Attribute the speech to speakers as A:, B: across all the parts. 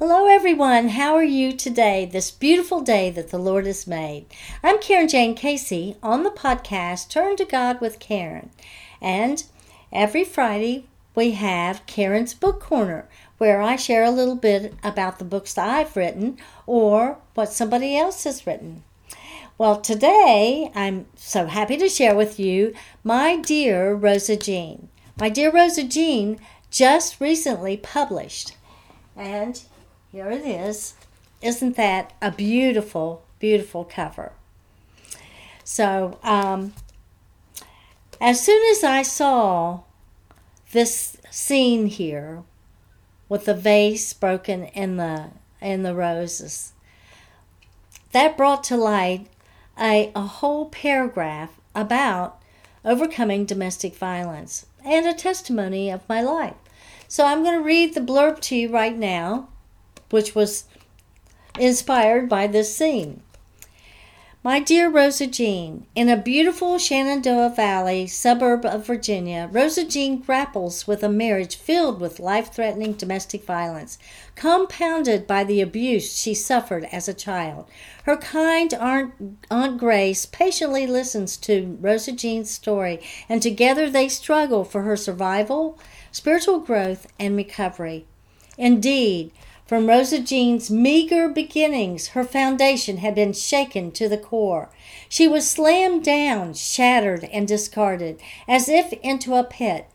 A: Hello, everyone. How are you today, this beautiful day that the Lord has made? I'm Karen Jane Casey on the podcast Turn to God with Karen. And every Friday, we have Karen's Book Corner, where I share a little bit about the books that I've written or what somebody else has written. Well, today I'm so happy to share with you my dear Rosa Jean. My dear Rosa Jean just recently published. And here it is. Isn't that a beautiful, beautiful cover? So, um, as soon as I saw this scene here with the vase broken in the in the roses, that brought to light a, a whole paragraph about overcoming domestic violence and a testimony of my life. So I'm going to read the blurb to you right now which was inspired by this scene. My dear Rosa Jean, in a beautiful Shenandoah Valley suburb of Virginia, Rosa Jean grapples with a marriage filled with life threatening domestic violence, compounded by the abuse she suffered as a child. Her kind Aunt, Aunt Grace patiently listens to Rosa Jean's story, and together they struggle for her survival, spiritual growth, and recovery. Indeed, from Rosa Jean's meager beginnings, her foundation had been shaken to the core. She was slammed down, shattered, and discarded, as if into a pit.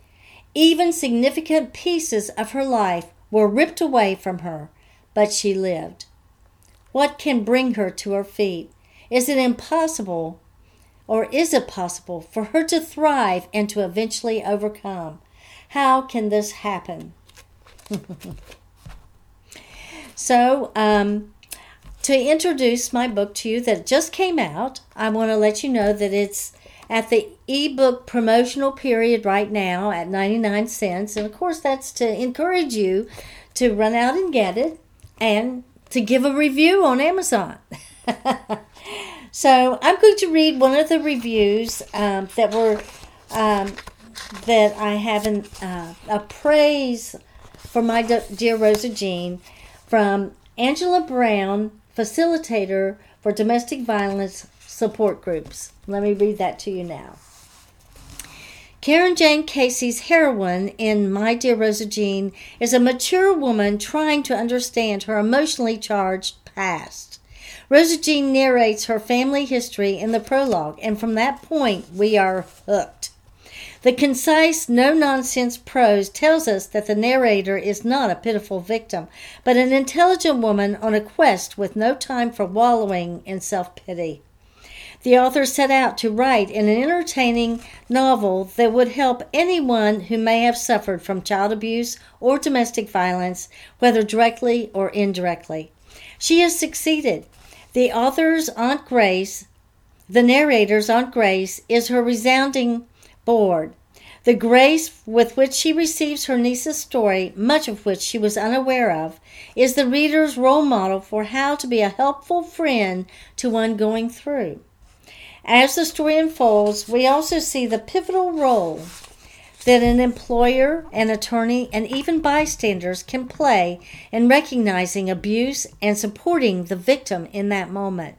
A: Even significant pieces of her life were ripped away from her, but she lived. What can bring her to her feet? Is it impossible, or is it possible, for her to thrive and to eventually overcome? How can this happen? So, um, to introduce my book to you that just came out, I want to let you know that it's at the ebook promotional period right now at 99 cents. And of course, that's to encourage you to run out and get it and to give a review on Amazon. so, I'm going to read one of the reviews um, that were um, that I have in, uh, a praise for my dear Rosa Jean from Angela Brown, facilitator for domestic violence support groups. Let me read that to you now. Karen Jane Casey's heroine in My Dear Rosa Jean is a mature woman trying to understand her emotionally charged past. Rosa Jean narrates her family history in the prologue, and from that point, we are hooked. The concise, no nonsense prose tells us that the narrator is not a pitiful victim, but an intelligent woman on a quest with no time for wallowing in self pity. The author set out to write an entertaining novel that would help anyone who may have suffered from child abuse or domestic violence, whether directly or indirectly. She has succeeded. The author's Aunt Grace, the narrator's Aunt Grace, is her resounding The grace with which she receives her niece's story, much of which she was unaware of, is the reader's role model for how to be a helpful friend to one going through. As the story unfolds, we also see the pivotal role that an employer, an attorney, and even bystanders can play in recognizing abuse and supporting the victim in that moment.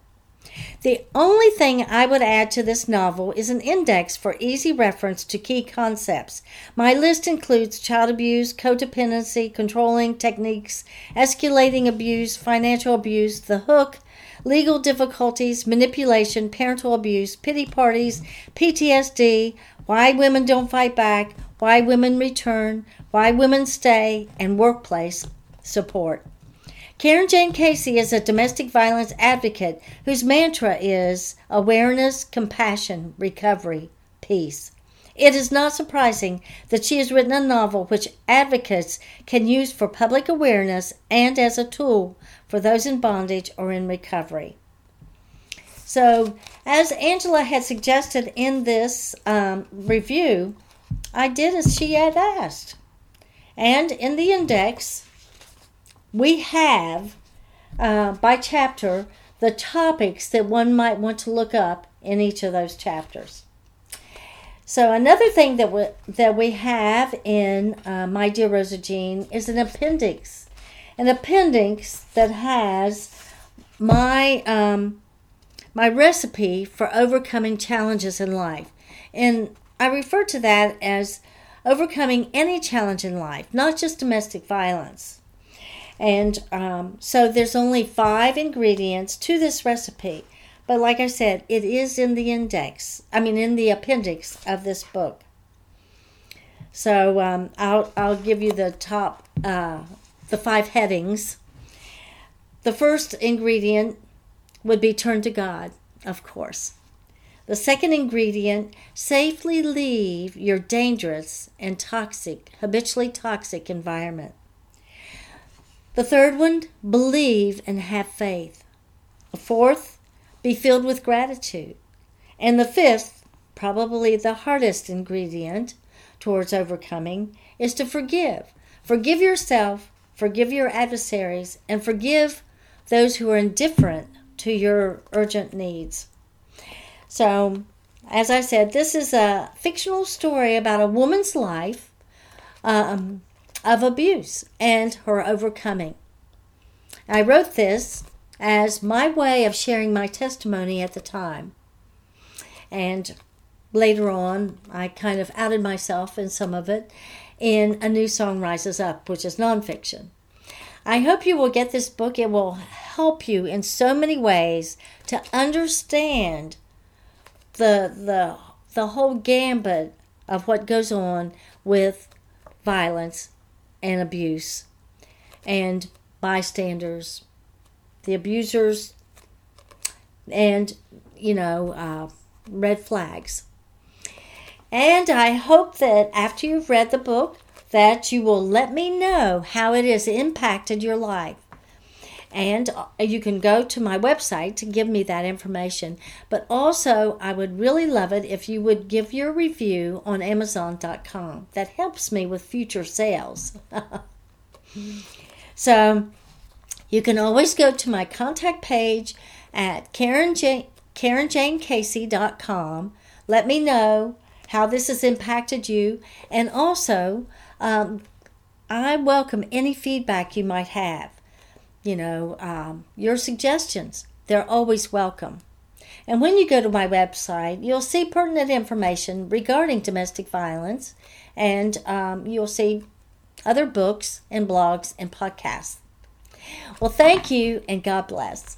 A: The only thing I would add to this novel is an index for easy reference to key concepts. My list includes child abuse, codependency, controlling techniques, escalating abuse, financial abuse, the hook, legal difficulties, manipulation, parental abuse, pity parties, PTSD, why women don't fight back, why women return, why women stay, and workplace support. Karen Jane Casey is a domestic violence advocate whose mantra is awareness, compassion, recovery, peace. It is not surprising that she has written a novel which advocates can use for public awareness and as a tool for those in bondage or in recovery. So, as Angela had suggested in this um, review, I did as she had asked. And in the index, we have uh, by chapter the topics that one might want to look up in each of those chapters. So another thing that we, that we have in uh, My Dear Rosa Jean is an appendix. an appendix that has my um, my recipe for overcoming challenges in life, and I refer to that as overcoming any challenge in life, not just domestic violence. And um, so there's only five ingredients to this recipe. But like I said, it is in the index, I mean, in the appendix of this book. So um, I'll, I'll give you the top, uh, the five headings. The first ingredient would be turn to God, of course. The second ingredient, safely leave your dangerous and toxic, habitually toxic environment. The third one, believe and have faith. The fourth, be filled with gratitude. And the fifth, probably the hardest ingredient towards overcoming, is to forgive. Forgive yourself, forgive your adversaries, and forgive those who are indifferent to your urgent needs. So, as I said, this is a fictional story about a woman's life um, of abuse and her overcoming. I wrote this as my way of sharing my testimony at the time. And later on, I kind of outed myself in some of it in A New Song Rises Up, which is nonfiction. I hope you will get this book. It will help you in so many ways to understand the the the whole gambit of what goes on with violence and abuse and bystanders, the abusers, and you know, uh, red flags. And I hope that after you've read the book, that you will let me know how it has impacted your life. And uh, you can go to my website to give me that information. But also, I would really love it if you would give your review on Amazon.com. That helps me with future sales. so, you can always go to my contact page at Karen Jane, KarenJaneCasey.com. Let me know how this has impacted you. And also, um, I welcome any feedback you might have you know, um, your suggestions. They're always welcome. And when you go to my website, you'll see pertinent information regarding domestic violence, and um, you'll see other books and blogs and podcasts. Well, thank you, and God bless.